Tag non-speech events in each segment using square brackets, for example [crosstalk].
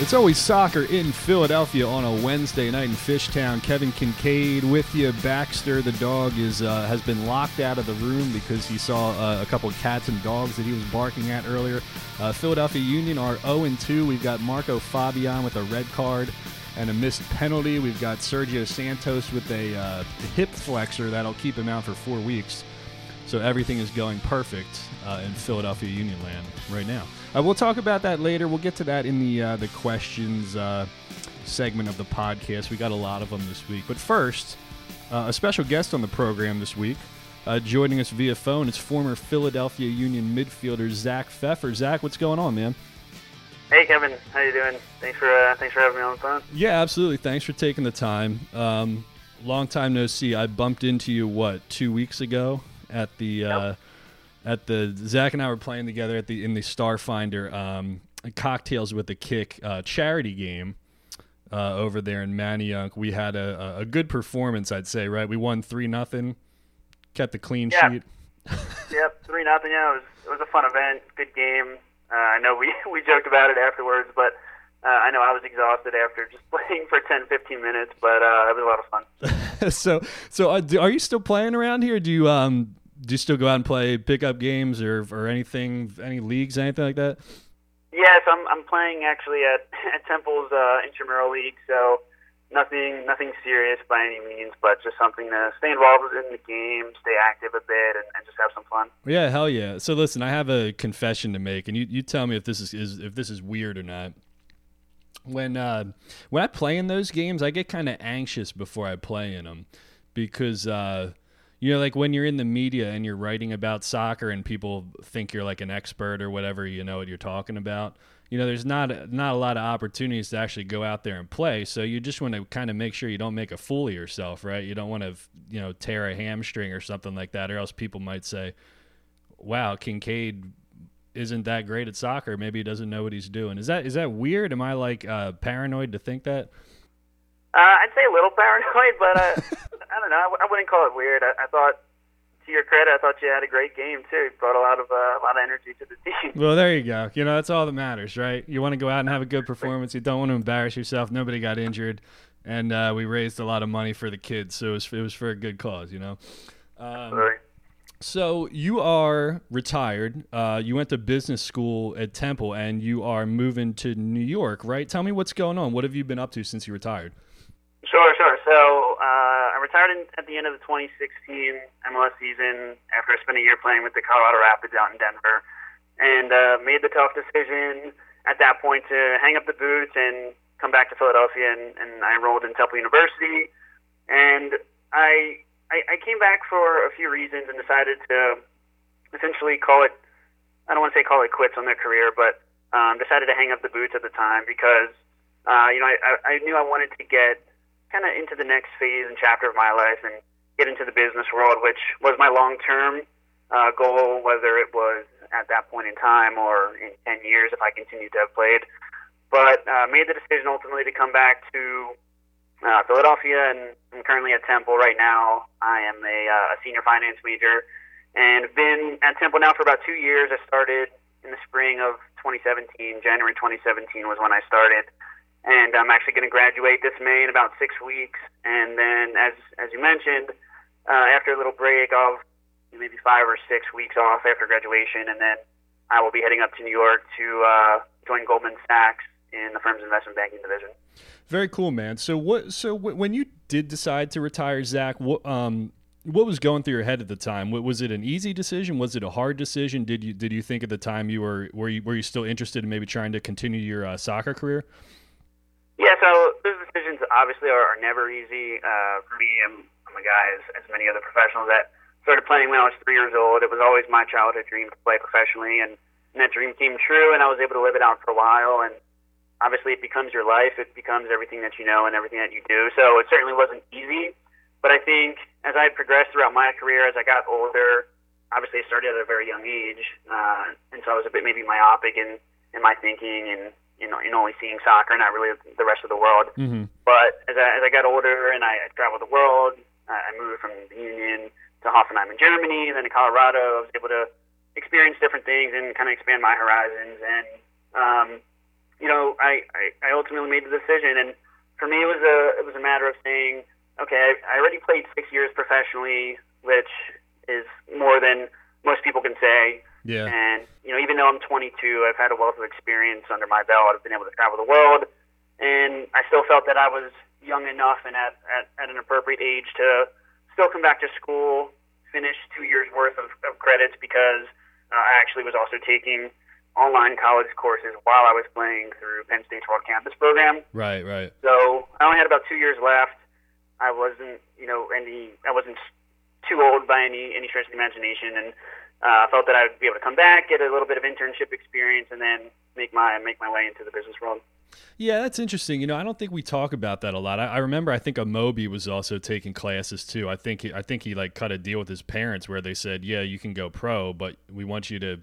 It's always soccer in Philadelphia on a Wednesday night in Fishtown. Kevin Kincaid with you. Baxter, the dog, is uh, has been locked out of the room because he saw uh, a couple of cats and dogs that he was barking at earlier. Uh, Philadelphia Union are 0 2. We've got Marco Fabian with a red card and a missed penalty. We've got Sergio Santos with a uh, hip flexor that'll keep him out for four weeks. So everything is going perfect uh, in Philadelphia Union land right now. Uh, we'll talk about that later. We'll get to that in the uh, the questions uh, segment of the podcast. We got a lot of them this week. But first, uh, a special guest on the program this week. Uh, joining us via phone is former Philadelphia Union midfielder Zach Pfeffer. Zach, what's going on, man? Hey Kevin, how you doing? Thanks for uh, thanks for having me on the phone. Yeah, absolutely. Thanks for taking the time. Um, long time no see. I bumped into you what two weeks ago at the Yep at the Zach and I were playing together at the in the Starfinder um, cocktails with the kick uh, charity game uh, over there in Manayunk. We had a, a good performance, I'd say. Right, we won three nothing, kept the clean yeah. sheet. [laughs] yep, three nothing. Yeah, it was it was a fun event, good game. Uh, I know we [laughs] we joked about it afterwards, but. Uh, I know I was exhausted after just [laughs] playing for 10, 15 minutes, but uh, it was a lot of fun. so, so uh, do, are you still playing around here? Do you um, do you still go out and play pickup games or or anything, any leagues, anything like that? Yes, I'm I'm playing actually at [laughs] at Temple's uh, intramural league, so nothing nothing serious by any means, but just something to stay involved in the game, stay active a bit, and, and just have some fun. Yeah, hell yeah. So listen, I have a confession to make, and you, you tell me if this is, is if this is weird or not. When uh, when I play in those games, I get kind of anxious before I play in them because. Uh, you know like when you're in the media and you're writing about soccer and people think you're like an expert or whatever you know what you're talking about you know there's not not a lot of opportunities to actually go out there and play. So you just want to kind of make sure you don't make a fool of yourself right? You don't want to you know tear a hamstring or something like that or else people might say wow kincaid isn't that great at soccer. Maybe he doesn't know what he's doing. Is that is that weird? Am i like uh, paranoid to think that uh, I'd say a little paranoid, but uh, [laughs] I don't know. I w- I wouldn't call it weird. I, I thought, to your credit, I thought you had a great game too. You brought a lot of uh, a lot of energy to the team. Well, there you go. You know that's all that matters, right? You want to go out and have a good performance. You don't want to embarrass yourself. Nobody got injured, and uh, we raised a lot of money for the kids, so it was, it was for a good cause, you know. Um. So you are retired. Uh, you went to business school at Temple, and you are moving to New York, right? Tell me what's going on. What have you been up to since you retired? Sure, sure. So uh, I retired in, at the end of the 2016 MLS season after I spent a year playing with the Colorado Rapids out in Denver, and uh, made the tough decision at that point to hang up the boots and come back to Philadelphia. And, and I enrolled in Temple University, and I, I I came back for a few reasons and decided to essentially call it. I don't want to say call it quits on their career, but um, decided to hang up the boots at the time because uh, you know I, I knew I wanted to get kind of into the next phase and chapter of my life and get into the business world, which was my long term uh, goal, whether it was at that point in time or in 10 years if I continued to have played. But uh, made the decision ultimately to come back to uh, Philadelphia, and I'm currently at Temple right now. I am a, uh, a senior finance major and been at Temple now for about two years. I started in the spring of 2017. January 2017 was when I started and I'm actually going to graduate this May in about six weeks. And then, as as you mentioned, uh, after a little break, I'll maybe five or six weeks off after graduation, and then I will be heading up to New York to uh, join Goldman Sachs in the firm's investment banking division. Very cool, man. So what? So w- when you did decide to retire, Zach, what um what was going through your head at the time? Was it an easy decision? Was it a hard decision? Did you did you think at the time you were were you were you still interested in maybe trying to continue your uh, soccer career? Yeah, so those decisions obviously are, are never easy. Uh, for me, I'm, I'm a guy, as, as many other professionals, that started playing when I was three years old. It was always my childhood dream to play professionally, and, and that dream came true, and I was able to live it out for a while. And obviously, it becomes your life. It becomes everything that you know and everything that you do. So it certainly wasn't easy. But I think as I progressed throughout my career, as I got older, obviously I started at a very young age, uh, and so I was a bit maybe myopic in, in my thinking and you know, in only seeing soccer, not really the rest of the world. Mm-hmm. But as I, as I got older and I, I traveled the world, I moved from the Union to Hoffenheim in Germany, and then to Colorado. I was able to experience different things and kind of expand my horizons. And um, you know, I, I, I ultimately made the decision, and for me, it was a it was a matter of saying, okay, I, I already played six years professionally, which is more than most people can say. Yeah. And you know, even though I'm 22, I've had a wealth of experience under my belt. I've been able to travel the world, and I still felt that I was young enough and at, at, at an appropriate age to still come back to school, finish two years worth of, of credits because uh, I actually was also taking online college courses while I was playing through Penn State's World Campus program. Right, right. So I only had about two years left. I wasn't, you know, any, I wasn't too old by any any stretch of the imagination, and uh, felt that I would be able to come back, get a little bit of internship experience, and then make my make my way into the business world. Yeah, that's interesting. You know, I don't think we talk about that a lot. I, I remember, I think Amobi was also taking classes too. I think, he, I think he like cut a deal with his parents where they said, "Yeah, you can go pro, but we want you to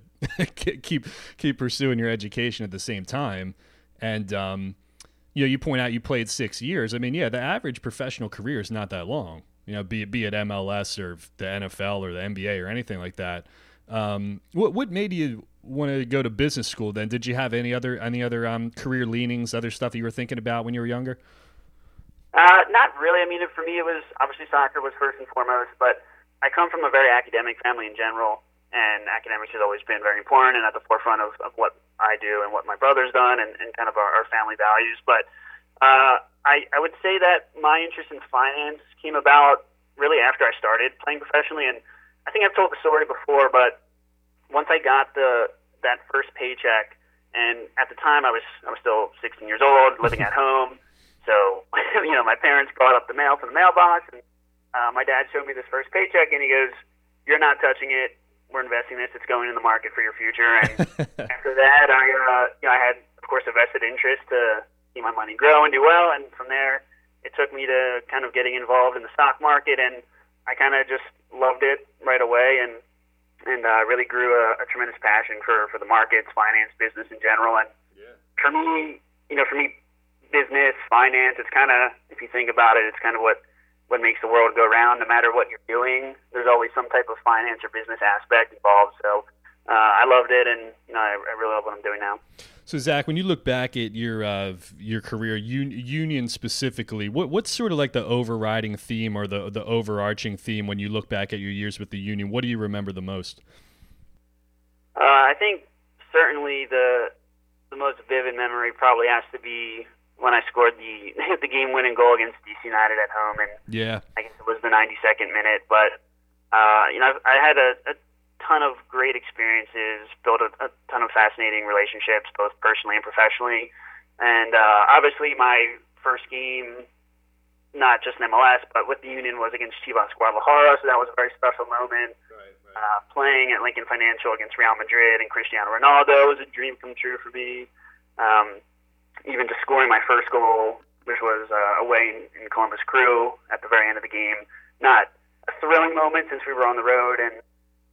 [laughs] keep keep pursuing your education at the same time." And um, you know, you point out you played six years. I mean, yeah, the average professional career is not that long. You know, be be it MLS or the NFL or the NBA or anything like that. Um, what what made you want to go to business school? Then did you have any other any other um, career leanings, other stuff that you were thinking about when you were younger? Uh, not really. I mean, for me, it was obviously soccer was first and foremost, but I come from a very academic family in general, and academics has always been very important and at the forefront of, of what I do and what my brother's done and, and kind of our, our family values. But uh, I, I would say that my interest in finance came about really after I started playing professionally, and I think I've told the story before, but once I got the that first paycheck, and at the time I was I was still 16 years old, [laughs] living at home, so [laughs] you know my parents brought up the mail from the mailbox, and uh, my dad showed me this first paycheck, and he goes, "You're not touching it. We're investing this. It's going in the market for your future." And [laughs] after that, I uh, you know I had of course a vested interest to see my money grow and do well. And from there, it took me to kind of getting involved in the stock market, and I kind of just loved it right away, and and uh, really grew a, a tremendous passion for for the markets, finance, business in general. And yeah. for me, you know, for me, business, finance, it's kind of if you think about it, it's kind of what what makes the world go round. No matter what you're doing, there's always some type of finance or business aspect involved. So uh, I loved it, and you know, I, I really love what I'm doing now. So Zach, when you look back at your uh, your career, un- union specifically, what what's sort of like the overriding theme or the the overarching theme when you look back at your years with the union? What do you remember the most? Uh, I think certainly the the most vivid memory probably has to be when I scored the [laughs] the game winning goal against DC United at home, and yeah, I guess it was the 92nd minute. But uh, you know, I had a, a ton of great experiences, built a, a ton of fascinating relationships, both personally and professionally. And uh, obviously, my first game, not just in MLS, but with the Union, was against Chivas Guadalajara, so that was a very special moment. Right, right. Uh, playing at Lincoln Financial against Real Madrid and Cristiano Ronaldo was a dream come true for me. Um, even just scoring my first goal, which was uh, away in, in Columbus Crew at the very end of the game, not a thrilling moment since we were on the road and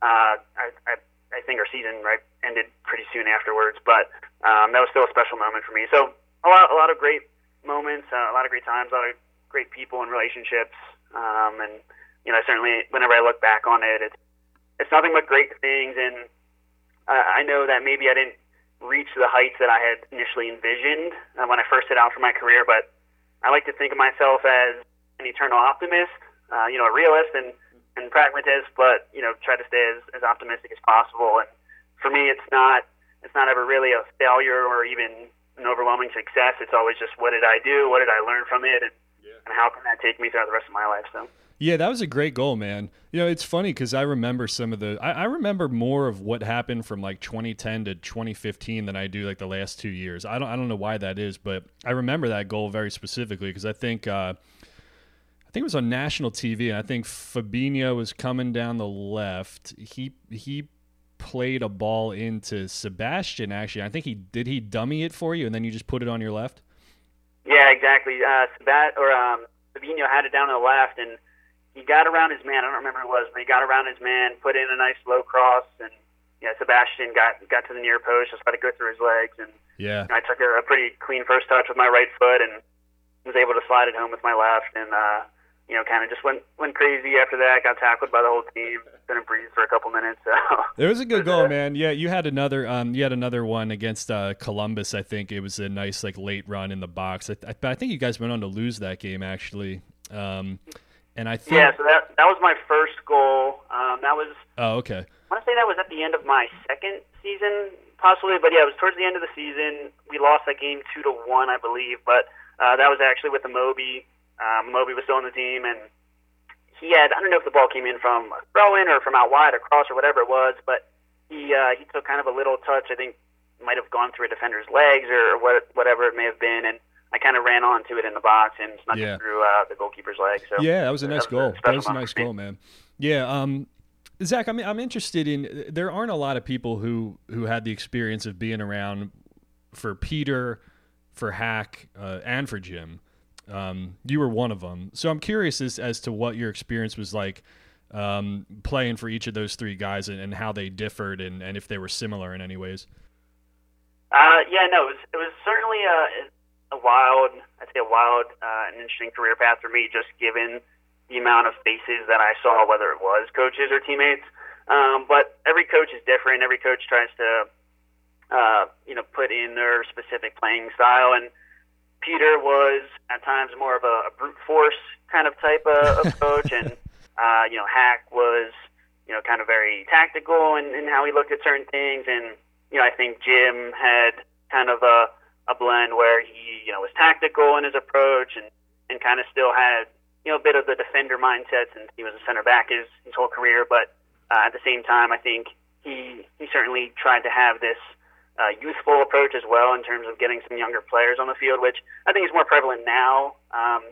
uh, I, I, I think our season right ended pretty soon afterwards, but um, that was still a special moment for me. So a lot, a lot of great moments, uh, a lot of great times, a lot of great people and relationships, um, and you know, certainly whenever I look back on it, it's it's nothing but great things. And uh, I know that maybe I didn't reach the heights that I had initially envisioned uh, when I first set out for my career, but I like to think of myself as an eternal optimist, uh, you know, a realist, and and pragmatist, but you know, try to stay as, as optimistic as possible. And for me, it's not it's not ever really a failure or even an overwhelming success. It's always just what did I do? What did I learn from it? And, yeah. and how can that take me throughout the rest of my life? So. Yeah, that was a great goal, man. You know, it's funny because I remember some of the. I, I, remember more of what happened from like 2010 to 2015 than I do like the last two years. I don't. I don't know why that is, but I remember that goal very specifically because I think. Uh, think it was on national TV, I think Fabinho was coming down the left. He he played a ball into Sebastian. Actually, I think he did. He dummy it for you, and then you just put it on your left. Yeah, exactly. Uh, Sebat or um, Fabinho had it down to the left, and he got around his man. I don't remember who it was, but he got around his man, put in a nice low cross, and yeah, Sebastian got got to the near post, just let it go through his legs, and yeah, I took a, a pretty clean first touch with my right foot, and was able to slide it home with my left, and uh, you know, kind of just went went crazy after that. Got tackled by the whole team. [laughs] Didn't breathe for a couple minutes. So it was a good [laughs] goal, man. Yeah, you had another um, you had another one against uh, Columbus. I think it was a nice like late run in the box. I, I, I think you guys went on to lose that game actually. Um, and I think yeah, so that that was my first goal. Um, that was oh okay. I want to say that was at the end of my second season, possibly, but yeah, it was towards the end of the season. We lost that game two to one, I believe, but uh, that was actually with the Moby um, Moby was still on the team, and he had I don't know if the ball came in from a throw in or from out wide, across or whatever it was, but he uh, he took kind of a little touch. I think might have gone through a defender's legs or what whatever it may have been, and I kind of ran onto it in the box and snuck yeah. it through uh, the goalkeeper's leg. So yeah, that was a nice that goal. Was that was a nice goal, man. Yeah. Um, Zach, I mean, I'm interested in. There aren't a lot of people who who had the experience of being around for Peter, for Hack, uh, and for Jim. Um, you were one of them. So I'm curious as, as to what your experience was like um, playing for each of those three guys and, and how they differed and, and if they were similar in any ways. Uh, yeah, no, it was, it was certainly a, a wild, I'd say a wild uh, and interesting career path for me, just given the amount of faces that I saw, whether it was coaches or teammates. Um, but every coach is different. Every coach tries to, uh, you know, put in their specific playing style. And Peter was at times more of a, a brute force kind of type of, of coach, and uh, you know Hack was you know kind of very tactical in, in how he looked at certain things, and you know I think Jim had kind of a a blend where he you know was tactical in his approach and and kind of still had you know a bit of the defender mindset since he was a center back his his whole career, but uh, at the same time I think he he certainly tried to have this uh, youthful approach as well in terms of getting some younger players on the field, which I think is more prevalent now. Um,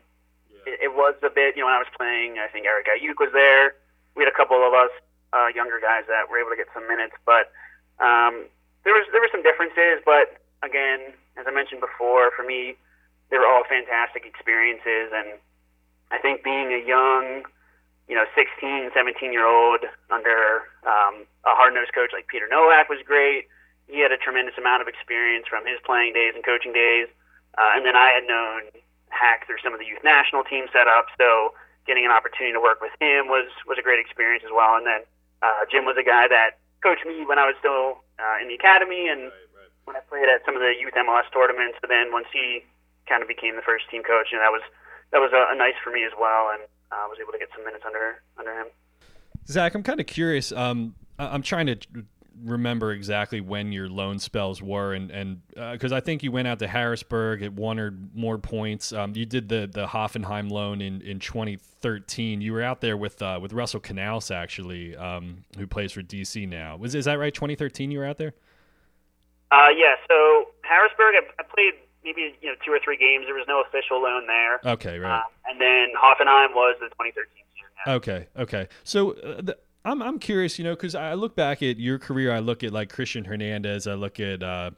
yeah. it, it was a bit, you know, when I was playing, I think Eric Ayuk was there. We had a couple of us uh, younger guys that were able to get some minutes, but um, there was there were some differences. But again, as I mentioned before, for me, they were all fantastic experiences, and I think being a young, you know, 16, 17 year old under um, a hard nosed coach like Peter Nowak was great he had a tremendous amount of experience from his playing days and coaching days. Uh, and then I had known Hack through some of the youth national team setup, so getting an opportunity to work with him was was a great experience as well. And then uh, Jim was a guy that coached me when I was still uh, in the academy and right, right. when I played at some of the youth MLS tournaments. But then once he kind of became the first team coach, and that was that was a, a nice for me as well, and I uh, was able to get some minutes under under him. Zach, I'm kind of curious. Um, I'm trying to remember exactly when your loan spells were, and and because uh, I think you went out to Harrisburg at one or more points. Um, you did the the Hoffenheim loan in, in 2013. You were out there with uh, with Russell Canouse actually, um, who plays for DC now. Was is that right? 2013, you were out there. Uh, yeah. So Harrisburg, I, I played maybe you know two or three games. There was no official loan there. Okay, right. Uh, and then Hoffenheim was the 2013 season. Okay, okay. So uh, the, I'm I'm curious, you know, because I look back at your career. I look at like Christian Hernandez. I look at uh,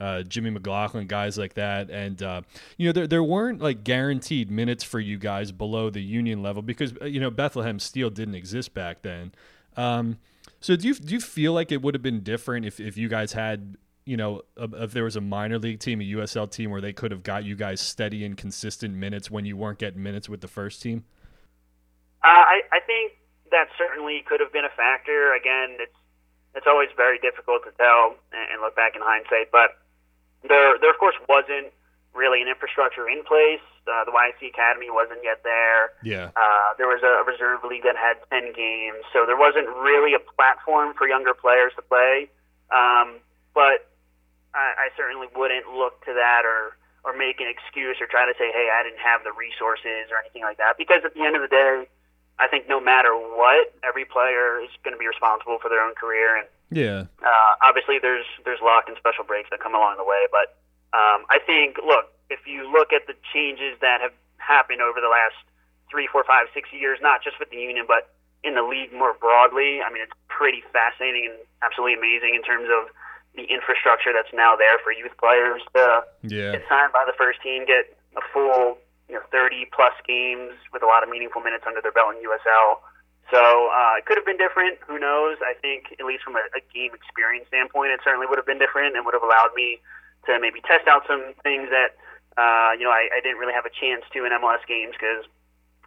uh, Jimmy McLaughlin, guys like that, and uh, you know there there weren't like guaranteed minutes for you guys below the union level because uh, you know Bethlehem Steel didn't exist back then. Um, so do you do you feel like it would have been different if if you guys had you know if there was a minor league team, a USL team where they could have got you guys steady and consistent minutes when you weren't getting minutes with the first team? Uh, I I think that certainly could have been a factor. Again, it's it's always very difficult to tell and look back in hindsight, but there there of course wasn't really an infrastructure in place. Uh, the YSC Academy wasn't yet there. Yeah. Uh, there was a reserve league that had ten games, so there wasn't really a platform for younger players to play. Um, but I, I certainly wouldn't look to that or or make an excuse or try to say, hey, I didn't have the resources or anything like that, because at the end of the day I think no matter what, every player is going to be responsible for their own career. And yeah, uh, obviously there's there's luck and special breaks that come along the way. But um, I think, look, if you look at the changes that have happened over the last three, four, five, six years, not just with the union, but in the league more broadly, I mean, it's pretty fascinating and absolutely amazing in terms of the infrastructure that's now there for youth players to yeah. get signed by the first team, get a full you know 30 plus games with a lot of meaningful minutes under their belt in USL. So uh, it could have been different. Who knows? I think at least from a, a game experience standpoint, it certainly would have been different and would have allowed me to maybe test out some things that uh, you know I, I didn't really have a chance to in MLS games because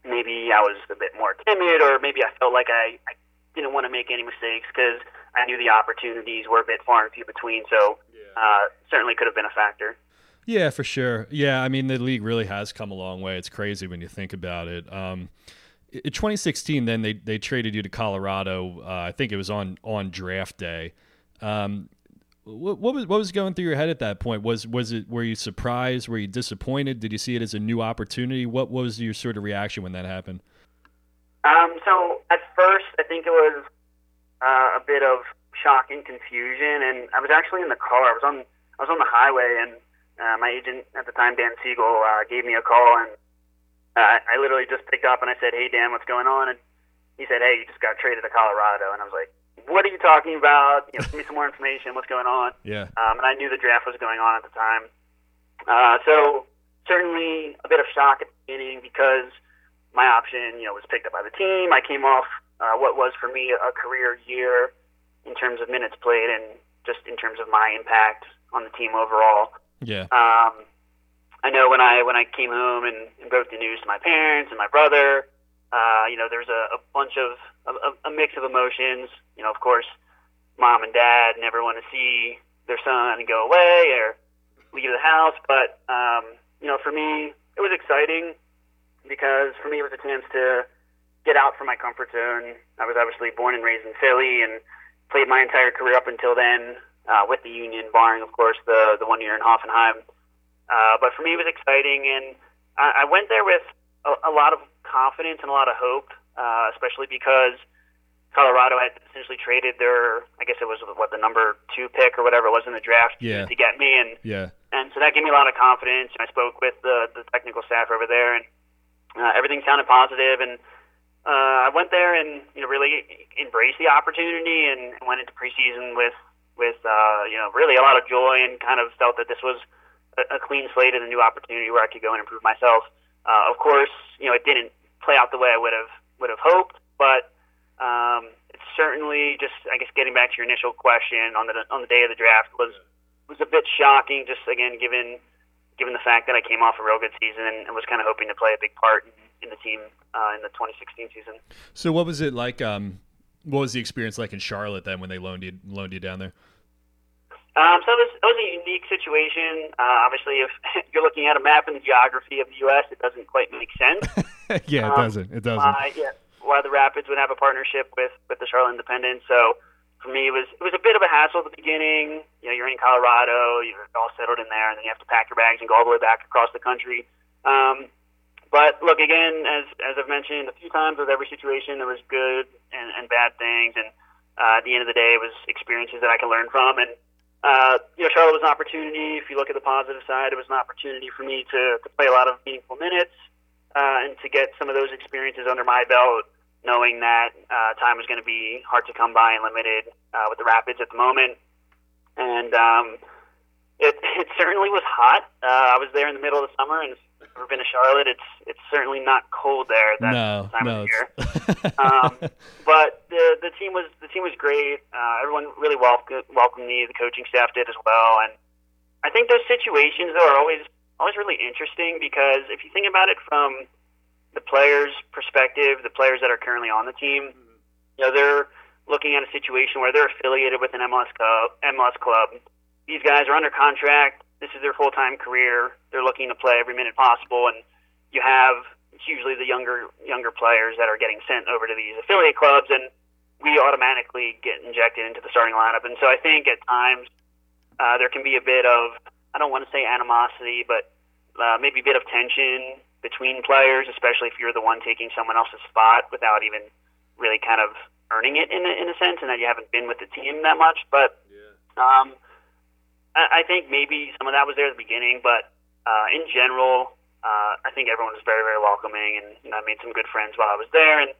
maybe I was a bit more timid, or maybe I felt like I, I didn't want to make any mistakes because I knew the opportunities were a bit far and few between. So uh, certainly could have been a factor. Yeah, for sure. Yeah, I mean the league really has come a long way. It's crazy when you think about it. Um, in 2016, then they they traded you to Colorado. Uh, I think it was on on draft day. Um, what, what, was what was going through your head at that point? Was was it were you surprised? Were you disappointed? Did you see it as a new opportunity? What was your sort of reaction when that happened? Um, so at first, I think it was uh, a bit of shock and confusion, and I was actually in the car. I was on I was on the highway, and uh, my agent at the time, Dan Siegel, uh, gave me a call, and uh, I literally just picked up and I said, "Hey Dan, what's going on?" And he said, "Hey, you just got traded to Colorado," and I was like, "What are you talking about? You know, give me some more information. What's going on?" Yeah. Um, and I knew the draft was going on at the time, uh, so certainly a bit of shock at the beginning because my option, you know, was picked up by the team. I came off uh, what was for me a career year in terms of minutes played and just in terms of my impact on the team overall. Yeah. Um, I know when I when I came home and, and broke the news to my parents and my brother, uh, you know, there's a, a bunch of a, a mix of emotions. You know, of course, mom and dad never want to see their son go away or leave the house, but um, you know, for me, it was exciting because for me it was a chance to get out from my comfort zone. I was obviously born and raised in Philly and played my entire career up until then uh, with the Union, barring of course the the one year in Hoffenheim. Uh, but for me, it was exciting, and I, I went there with a, a lot of confidence and a lot of hope, uh, especially because Colorado had essentially traded their, I guess it was what the number two pick or whatever it was in the draft yeah. to get me, and yeah, and so that gave me a lot of confidence. And I spoke with the the technical staff over there, and uh, everything sounded positive, and uh, I went there and you know really embraced the opportunity and went into preseason with with uh, you know really a lot of joy and kind of felt that this was a, a clean slate and a new opportunity where I could go and improve myself. Uh, of course, you know, it didn't play out the way I would have would have hoped, but um, it's certainly just I guess getting back to your initial question on the on the day of the draft was was a bit shocking. Just again, given given the fact that I came off a real good season and, and was kind of hoping to play a big part in, in the team uh, in the 2016 season. So, what was it like? Um, what was the experience like in Charlotte then when they loaned you loaned you down there? Um, so it was, it was a unique situation. Uh, obviously, if [laughs] you're looking at a map and the geography of the U.S., it doesn't quite make sense. [laughs] yeah, it um, doesn't. It doesn't. Uh, yeah, why the Rapids would have a partnership with with the Charlotte Independence. So for me, it was it was a bit of a hassle at the beginning. You know, you're in Colorado, you're all settled in there, and then you have to pack your bags and go all the way back across the country. Um, but look, again, as as I've mentioned a few times, with every situation, there was good and, and bad things, and uh, at the end of the day, it was experiences that I can learn from, and uh, you know, Charlotte was an opportunity. If you look at the positive side, it was an opportunity for me to, to play a lot of meaningful minutes uh, and to get some of those experiences under my belt, knowing that uh, time was going to be hard to come by and limited uh, with the Rapids at the moment. And um, it, [laughs] it certainly was hot. Uh, I was there in the middle of the summer, and ever been to Charlotte, it's it's certainly not cold there that no, time no, of year. [laughs] um, but the the team was the team was great. Uh, everyone really welcomed welcomed me. The coaching staff did as well, and I think those situations though are always always really interesting because if you think about it from the players' perspective, the players that are currently on the team, you know, they're looking at a situation where they're affiliated with an MLS club. MLS club. These guys are under contract this is their full time career. They're looking to play every minute possible, and you have usually the younger younger players that are getting sent over to these affiliate clubs, and we automatically get injected into the starting lineup. And so I think at times uh, there can be a bit of I don't want to say animosity, but uh, maybe a bit of tension between players, especially if you're the one taking someone else's spot without even really kind of earning it in a, in a sense, and that you haven't been with the team that much. But um, I, think maybe some of that was there at the beginning, but uh, in general, uh, I think everyone was very, very welcoming, and you know, I made some good friends while I was there. And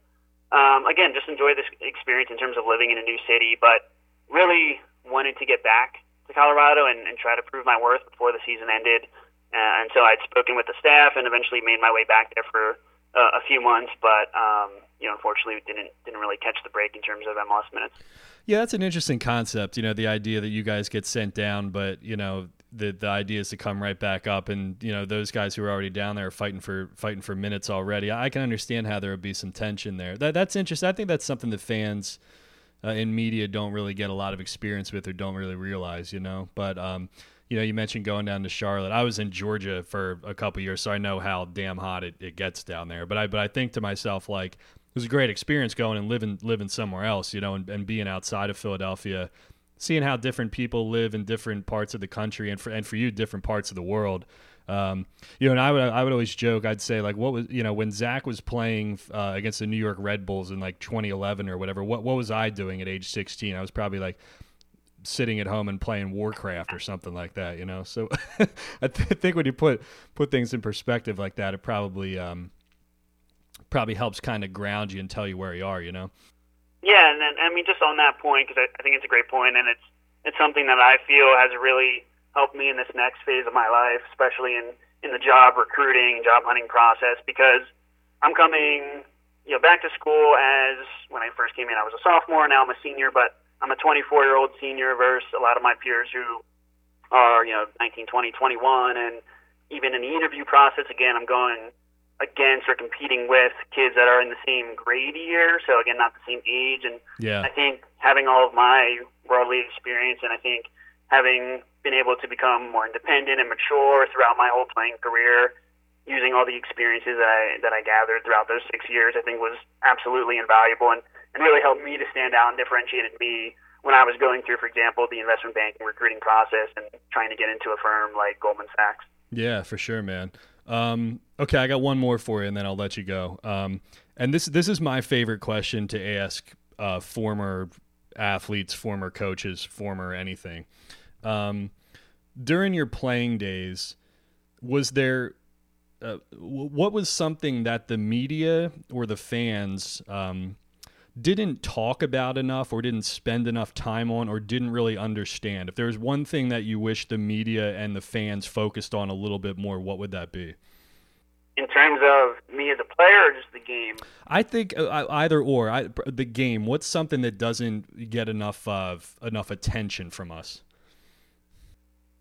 um, again, just enjoy this experience in terms of living in a new city, but really wanted to get back to Colorado and, and try to prove my worth before the season ended. Uh, and so I'd spoken with the staff and eventually made my way back there for uh, a few months, but um, you know, unfortunately, didn't didn't really catch the break in terms of MLS minutes. Yeah, that's an interesting concept. You know, the idea that you guys get sent down, but you know, the the idea is to come right back up, and you know, those guys who are already down there are fighting for fighting for minutes already. I can understand how there would be some tension there. That that's interesting. I think that's something that fans. Uh, in media, don't really get a lot of experience with or don't really realize, you know. But um, you know, you mentioned going down to Charlotte. I was in Georgia for a couple years, so I know how damn hot it, it gets down there. But I but I think to myself like it was a great experience going and living living somewhere else, you know, and, and being outside of Philadelphia, seeing how different people live in different parts of the country and for and for you different parts of the world. Um, you know, and I would I would always joke. I'd say like, what was you know when Zach was playing uh, against the New York Red Bulls in like 2011 or whatever. What what was I doing at age 16? I was probably like sitting at home and playing Warcraft or something like that. You know, so [laughs] I th- think when you put put things in perspective like that, it probably um, probably helps kind of ground you and tell you where you are, you know? Yeah, and then, I mean, just on that point, because I, I think it's a great point, and it's it's something that I feel has really helped me in this next phase of my life, especially in in the job recruiting, job hunting process, because I'm coming, you know, back to school as when I first came in, I was a sophomore. Now I'm a senior, but I'm a 24 year old senior versus a lot of my peers who are, you know, 19, 20, 21, and even in the interview process, again, I'm going against or competing with kids that are in the same grade year, so again, not the same age. And yeah. I think having all of my worldly experience, and I think having been able to become more independent and mature throughout my whole playing career, using all the experiences that I that I gathered throughout those six years, I think was absolutely invaluable and, and really helped me to stand out and differentiated me when I was going through, for example, the investment banking recruiting process and trying to get into a firm like Goldman Sachs. Yeah, for sure, man. Um, okay, I got one more for you, and then I'll let you go. Um, and this this is my favorite question to ask uh, former athletes, former coaches, former anything. Um, during your playing days, was there uh, what was something that the media or the fans um, didn't talk about enough or didn't spend enough time on or didn't really understand? If there was one thing that you wish the media and the fans focused on a little bit more, what would that be? In terms of me as a player or just the game? I think uh, either or. I, the game. What's something that doesn't get enough of enough attention from us?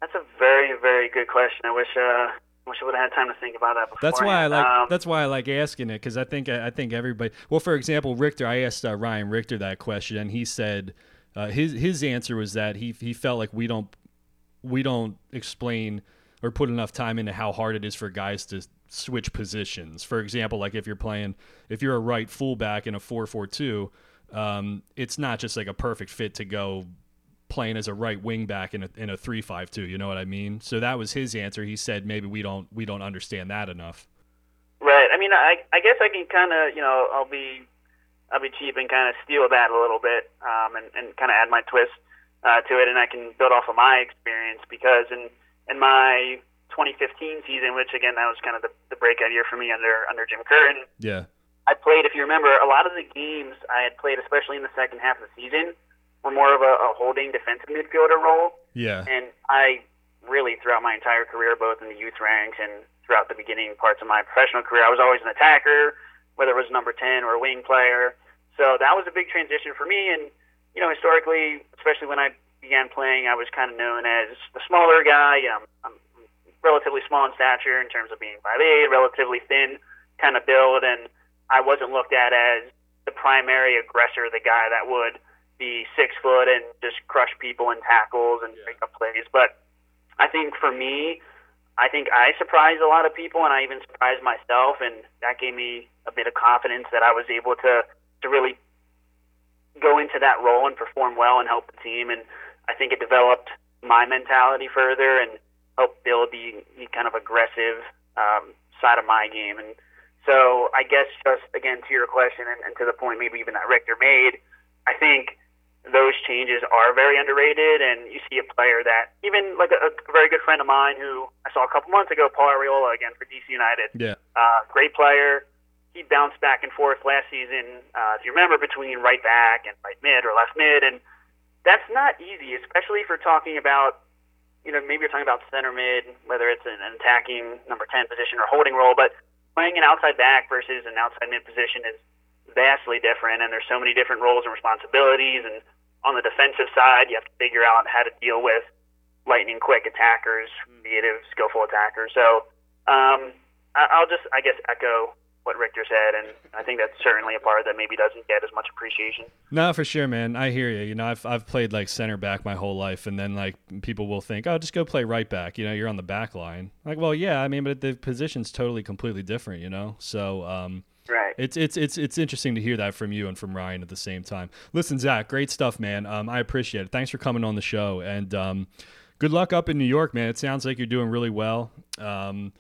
That's a very very good question. I wish uh, wish I would have had time to think about that before. That's why I like. Um, that's why I like asking it because I think I think everybody. Well, for example, Richter. I asked uh, Ryan Richter that question, and he said uh, his his answer was that he he felt like we don't we don't explain or put enough time into how hard it is for guys to switch positions. For example, like if you're playing if you're a right fullback in a four four two, um, it's not just like a perfect fit to go playing as a right wing back in a in a three five two. You know what I mean? So that was his answer. He said maybe we don't we don't understand that enough. Right. I mean, I I guess I can kind of you know I'll be I'll be cheap and kind of steal that a little bit um, and and kind of add my twist uh, to it, and I can build off of my experience because in in my 2015 season, which again that was kind of the, the breakout year for me under under Jim Curtin. Yeah. I played, if you remember, a lot of the games I had played, especially in the second half of the season, were more of a, a holding defensive midfielder role. Yeah. And I really, throughout my entire career, both in the youth ranks and throughout the beginning parts of my professional career, I was always an attacker, whether it was number 10 or a wing player. So that was a big transition for me. And, you know, historically, especially when I began playing, I was kind of known as the smaller guy. I'm, I'm relatively small in stature in terms of being 5'8", relatively thin kind of build, and I wasn't looked at as the primary aggressor, the guy that would – be six foot and just crush people in tackles and break up plays. But I think for me, I think I surprised a lot of people, and I even surprised myself, and that gave me a bit of confidence that I was able to to really go into that role and perform well and help the team. And I think it developed my mentality further and helped build the, the kind of aggressive um, side of my game. And so I guess just again to your question and, and to the point maybe even that Richter made, I think those changes are very underrated. And you see a player that even like a, a very good friend of mine who I saw a couple months ago, Paul Arriola again for DC United. Yeah, uh, great player. He bounced back and forth last season. Uh, if you remember, between right back and right mid or left mid, and that's not easy, especially if you're talking about, you know, maybe you're talking about center mid, whether it's an attacking number ten position or holding role, but playing an outside back versus an outside mid position is vastly different, and there's so many different roles and responsibilities. And on the defensive side, you have to figure out how to deal with lightning quick attackers, creative, skillful attackers. So um, I'll just, I guess, echo what Richter said, and I think that's certainly a part that maybe doesn't get as much appreciation. No, for sure, man. I hear you. You know, I've I've played like center back my whole life, and then like people will think, oh, just go play right back. You know, you're on the back line. Like, well, yeah, I mean, but the position's totally completely different. You know, so um, Right. It's it's it's it's interesting to hear that from you and from Ryan at the same time. Listen, Zach, great stuff, man. Um, I appreciate it. Thanks for coming on the show, and um, good luck up in New York, man. It sounds like you're doing really well. Um,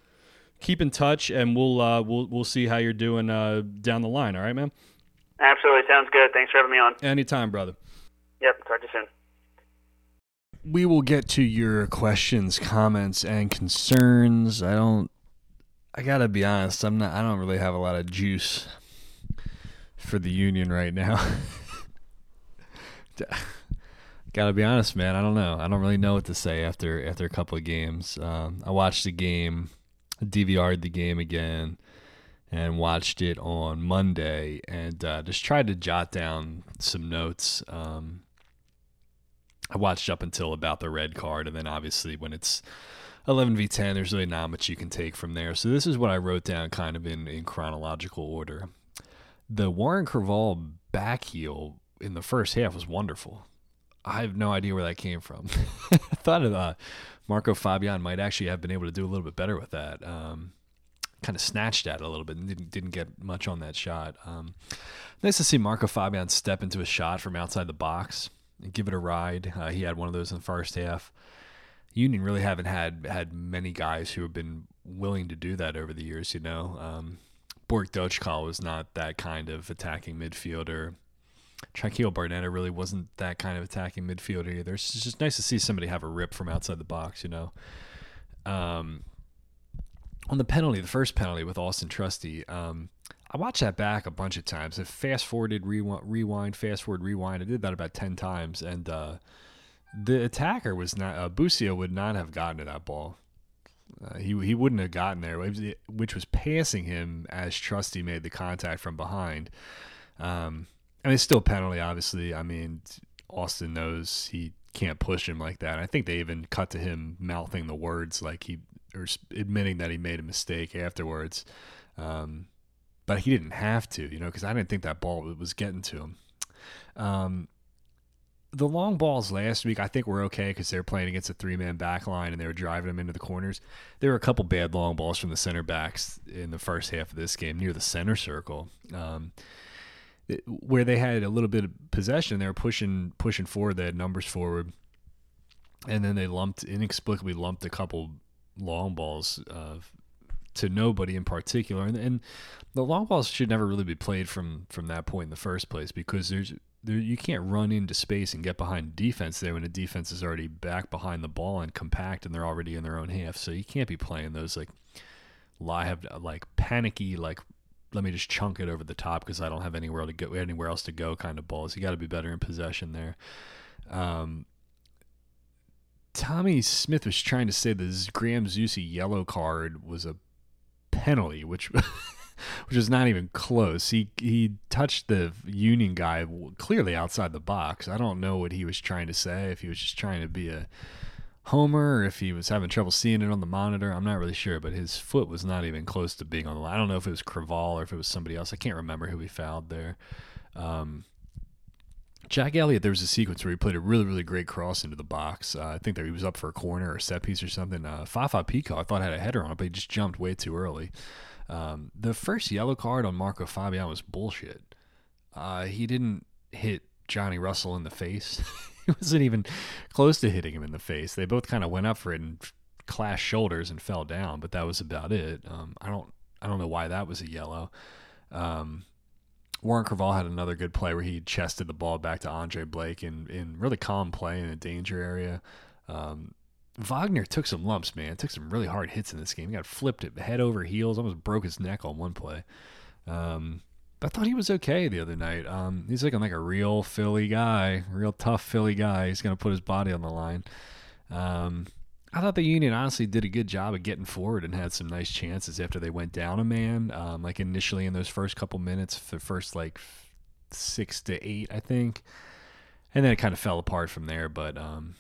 keep in touch, and we'll uh, we'll we'll see how you're doing uh, down the line. All right, man. Absolutely, sounds good. Thanks for having me on. Anytime, brother. Yep. Talk to you soon. We will get to your questions, comments, and concerns. I don't. I gotta be honest. I'm not. I don't really have a lot of juice for the union right now. [laughs] gotta be honest, man. I don't know. I don't really know what to say after after a couple of games. Um, I watched the game DVR'd the game again and watched it on Monday and uh, just tried to jot down some notes. Um, I watched up until about the red card, and then obviously when it's 11 v 10, there's really not much you can take from there. So this is what I wrote down kind of in, in chronological order. The Warren Creavalle back heel in the first half was wonderful. I have no idea where that came from. [laughs] I thought of uh, Marco Fabian might actually have been able to do a little bit better with that. Um, kind of snatched at it a little bit and didn't didn't get much on that shot. Um, nice to see Marco Fabian step into a shot from outside the box and give it a ride. Uh, he had one of those in the first half. Union really haven't had had many guys who have been willing to do that over the years. You know, um, Borek Dockal was not that kind of attacking midfielder. Tranquillo Barnetta really wasn't that kind of attacking midfielder either. It's just nice to see somebody have a rip from outside the box, you know. Um, on the penalty, the first penalty with Austin Trusty, um, I watched that back a bunch of times. I fast forwarded, rewind, rewind, fast forward, rewind. I did that about ten times, and uh, the attacker was not uh, Busio would not have gotten to that ball. Uh, he he wouldn't have gotten there, which was passing him as Trusty made the contact from behind. Um, and it's still penalty, obviously. I mean, Austin knows he can't push him like that. I think they even cut to him mouthing the words like he or admitting that he made a mistake afterwards. Um, but he didn't have to, you know, because I didn't think that ball was getting to him. Um, the long balls last week, I think were okay because they were playing against a three man back line and they were driving them into the corners. There were a couple bad long balls from the center backs in the first half of this game near the center circle. Um, where they had a little bit of possession, they were pushing pushing forward. They had numbers forward, and then they lumped inexplicably lumped a couple long balls uh, to nobody in particular. And, and the long balls should never really be played from from that point in the first place because there's there, you can't run into space and get behind defense there when the defense is already back behind the ball and compact and they're already in their own half. So you can't be playing those like live like panicky like let me just chunk it over the top because I don't have anywhere to go anywhere else to go kind of balls. You got to be better in possession there. Um, Tommy Smyth was trying to say the Graham Zusi yellow card was a penalty, which [laughs] which is not even close. He he touched the Union guy clearly outside the box. I don't know what he was trying to say. If he was just trying to be a Homer or if he was having trouble seeing it on the monitor. I'm not really sure, but his foot was not even close to being on the line. I don't know if it was Creavalle or if it was somebody else. I can't remember who he fouled there. Um, Jack Elliott, there was a sequence where he played a really, really great cross into the box. Uh, I think that he was up for a corner or a set piece or something. Uh, Fafa Picault, I thought had a header on it, but he just jumped way too early. Um, the first yellow card on Marco Fabian was bullshit. Uh, he didn't hit Johnny Russell in the face. [laughs] he wasn't even close to hitting him in the face. They both kind of went up for it and clashed shoulders and fell down, but that was about it. Um, I don't I don't know why that was a yellow. Um, Warren Creavalle had another good play where he chested the ball back to Andre Blake in, in really calm play in a danger area. Um, Wagner took some lumps, man. Took some really hard hits in this game. He got flipped it head over heels, almost broke his neck on one play. Um, I thought he was okay the other night. Um, he's looking like a real Philly guy, real tough Philly guy. He's gonna put his body on the line. Um, I thought the Union honestly did a good job of getting forward and had some nice chances after they went down a man. Um, like initially in those first couple minutes, the first like six to eight, I think, and then it kind of fell apart from there. But um,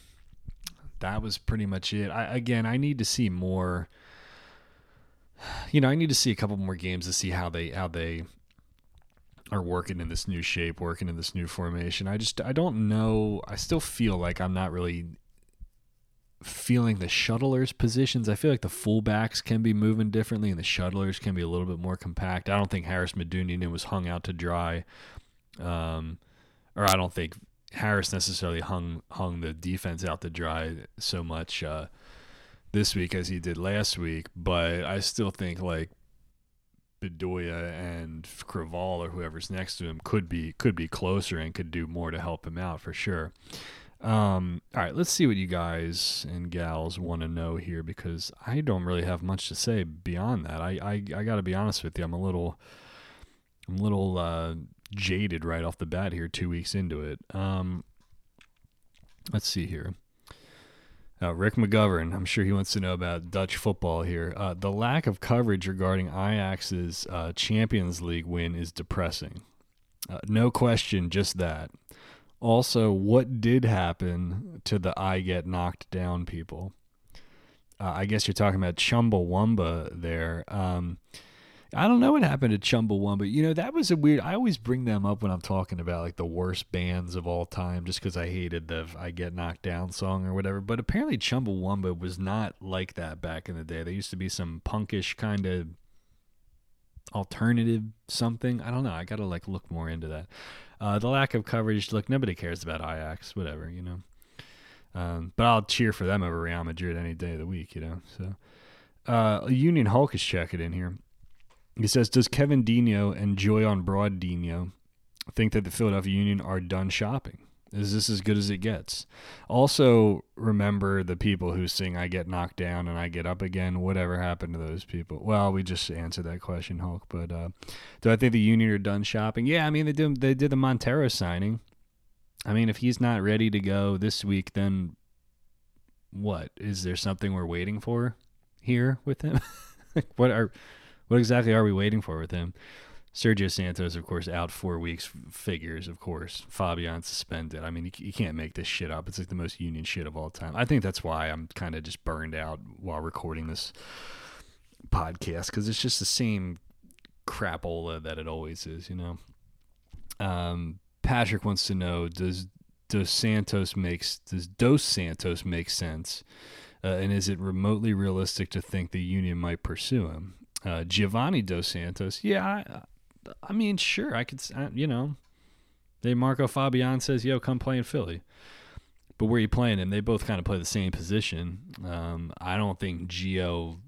that was pretty much it. I, again, I need to see more. You know, I need to see a couple more games to see how they how they are working in this new shape, working in this new formation. I just I don't know. I still feel like I'm not really feeling the shuttlers positions. I feel like the fullbacks can be moving differently and the shuttlers can be a little bit more compact. I don't think Haris Medunjanin was hung out to dry. Um, or I don't think Haris necessarily hung hung the defense out to dry so much uh, this week as he did last week, but I still think like Bedoya and Creavalle or whoever's next to him could be could be closer and could do more to help him out for sure. Um, all right, let's see what you guys and gals want to know here because I don't really have much to say beyond that. I I, I got to be honest with you, I'm a little I'm a little uh, jaded right off the bat here, two weeks into it. Um, let's see here. Uh, Rick McGovern, I'm sure he wants to know about Dutch football here. Uh, the lack of coverage regarding Ajax's uh, Champions League win is depressing. Uh, no question, just that. Also, what did happen to the I get knocked down people? Uh, I guess you're talking about Chumbawamba there. Um, I don't know what happened to Chumbawamba. You know, that was a weird. I always bring them up when I'm talking about like the worst bands of all time, just because I hated the "I Get Knocked Down" song or whatever. But apparently, Chumbawamba was not like that back in the day. There used to be some punkish kind of alternative something. I don't know. I got to like look more into that. Uh, the lack of coverage. Look, nobody cares about Ajax. Whatever, you know. Um, but I'll cheer for them over Real Madrid any day of the week, you know. So, uh, Union Hulk is checking in here. He says, "Does Kevin Dino and Joy on Broad Dino think that the Philadelphia Union are done shopping?" Is this as good as it gets? Also, remember the people who sing I get knocked down and I get up again. Whatever happened to those people? Well, we just answered that question, Hulk. But uh, do I think the Union are done shopping? Yeah, I mean, they did, they did the Monteiro signing. I mean, if he's not ready to go this week, then what? Is there something we're waiting for here with him? [laughs] what are what exactly are we waiting for with him? Sergio Santos, of course, out four weeks. Figures, of course. Fabian suspended. I mean, you, you, can't make this shit up. It's like the most union shit of all time. I think that's why I'm kind of just burned out while recording this podcast because it's just the same crapola that it always is, you know. Um, Patrick wants to know: Does Dos Santos makes does Dos Santos make sense? Uh, and is it remotely realistic to think the union might pursue him? Uh, Giovanni Dos Santos, yeah, I, I mean, sure, I could, you know, they Marco Fabian says, "Yo, come play in Philly." But where are you playing him? They both kind of play the same position. Um, I don't think Gio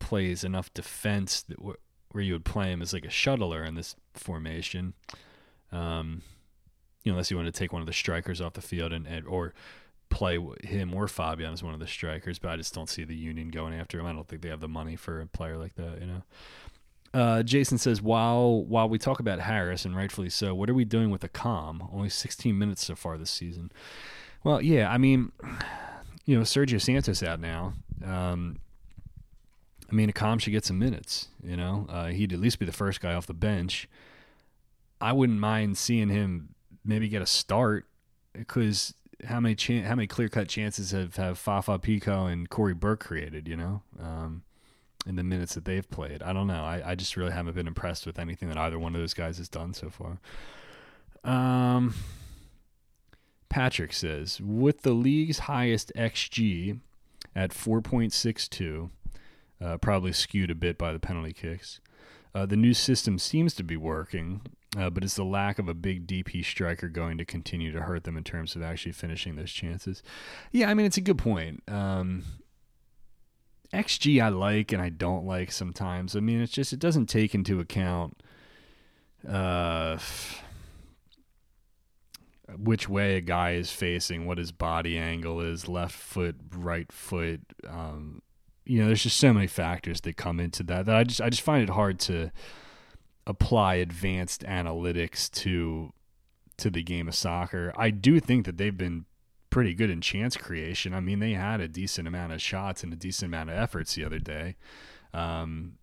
plays enough defense that w- where you would play him as like a shuttler in this formation. Um, you know, unless you want to take one of the strikers off the field and, and or play him or Fabian as one of the strikers. But I just don't see the Union going after him. I don't think they have the money for a player like that. You know. Uh, Jason says, while while we talk about Haris and rightfully so, what are we doing with Accam? Only 16 minutes so far this season. Well, yeah, I mean, [sighs] you know, Sergio Santos out now. Um, I mean, Accam should get some minutes. You know, uh, he'd at least be the first guy off the bench. I wouldn't mind seeing him maybe get a start because how many chan- how many clear cut chances have have Fafa Picault and Cory Burke created? You know. Um, in the minutes that they've played. I don't know. I, I just really haven't been impressed with anything that either one of those guys has done so far. Um, Patrick says, with the league's highest XG at 4.62, uh, probably skewed a bit by the penalty kicks, uh, the new system seems to be working, uh, but is the lack of a big DP striker going to continue to hurt them in terms of actually finishing those chances? Yeah, I mean, it's a good point. Um, XG I like and I don't like sometimes. I mean, it's just it doesn't take into account uh, which way a guy is facing, what his body angle is, left foot, right foot. Um, you know, there's just so many factors that come into that that I just I just find it hard to apply advanced analytics to to the game of soccer. I do think that they've been pretty good in chance creation. I mean, they had a decent amount of shots and a decent amount of efforts the other day. Um,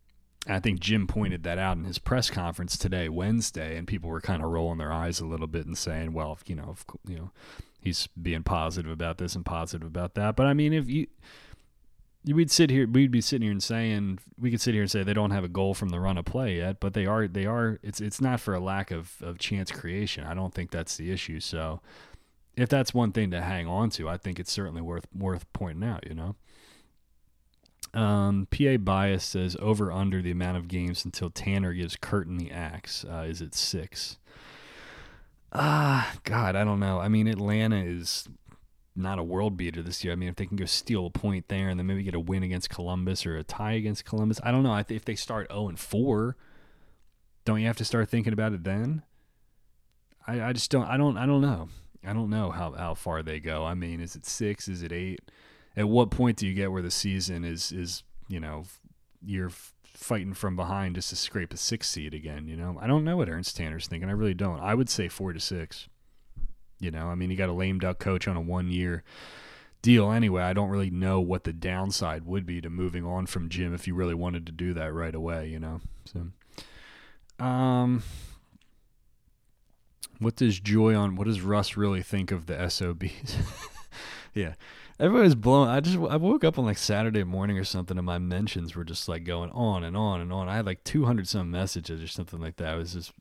I think Jim pointed that out in his press conference today, Wednesday, and people were kind of rolling their eyes a little bit and saying, "Well, you know, you know, he's being positive about this and positive about that." But I mean, if you we'd sit here we'd be sitting here and saying we could sit here and say they don't have a goal from the run of play yet but they are they are it's it's not for a lack of, of chance creation. I don't think that's the issue. So if that's one thing to hang on to i think it's certainly worth worth pointing out you know? Um, pa bias says over under the amount of games until tanner gives curtin the axe. Uh, is it six? Ah god i don't know. I mean atlanta is not a world beater this year. I mean, if they can go steal a point there and then maybe get a win against Columbus or a tie against Columbus, I don't know. If they start 0 and 4, don't you have to start thinking about it then? I, I just don't. I don't. I don't know. I don't know how, how far they go. I mean, is it six? Is it eight? At what point do you get where the season is is you know you're fighting from behind just to scrape a six seed again? You know, I don't know what Ernst Tanner's thinking. I really don't. I would say four to six. You know, I mean, you got a lame duck coach on a one year deal anyway. I don't really know what the downside would be to moving on from Jim if you really wanted to do that right away, you know. So um what does Joy on what does Russ really think of the SOBs? [laughs] yeah. Everybody's blown. I just I woke up on like Saturday morning or something, and my mentions were just like going on and on and on. I had like 200 some messages or something like that. It was just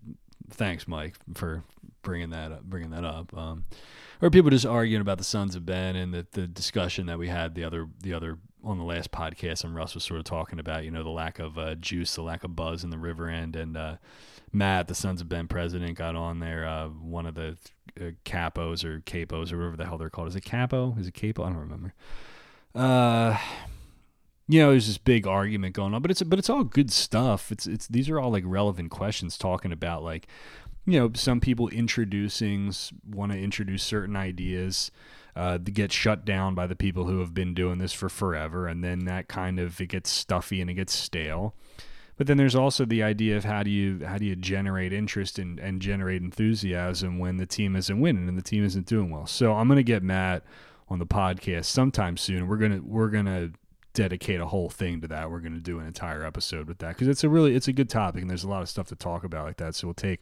thanks, Mike, for bringing that up, bringing that up. Um, or people just arguing about the Sons of Ben and the, the discussion that we had the other the other on the last podcast, and Russ was sort of talking about you know the lack of uh, juice, the lack of buzz in the river end, and uh, Matt, the Sons of Ben president, got on there. Uh, one of the uh, capos or capos or whatever the hell they're called. Is it capo? Is it capo? I don't remember. Uh, you know, there's this big argument going on, but it's but it's all good stuff. It's it's these are all like relevant questions talking about like, you know, some people introducing want to introduce certain ideas. Uh, to get shut down by the people who have been doing this for forever, and then that kind of it gets stuffy and it gets stale. But then there's also the idea of how do you how do you generate interest and, and generate enthusiasm when the team isn't winning and the team isn't doing well. So I'm gonna get Matt on the podcast sometime soon. We're gonna we're gonna dedicate a whole thing to that. We're going to do an entire episode with that because it's a really it's a good topic and there's a lot of stuff to talk about like that. So we'll take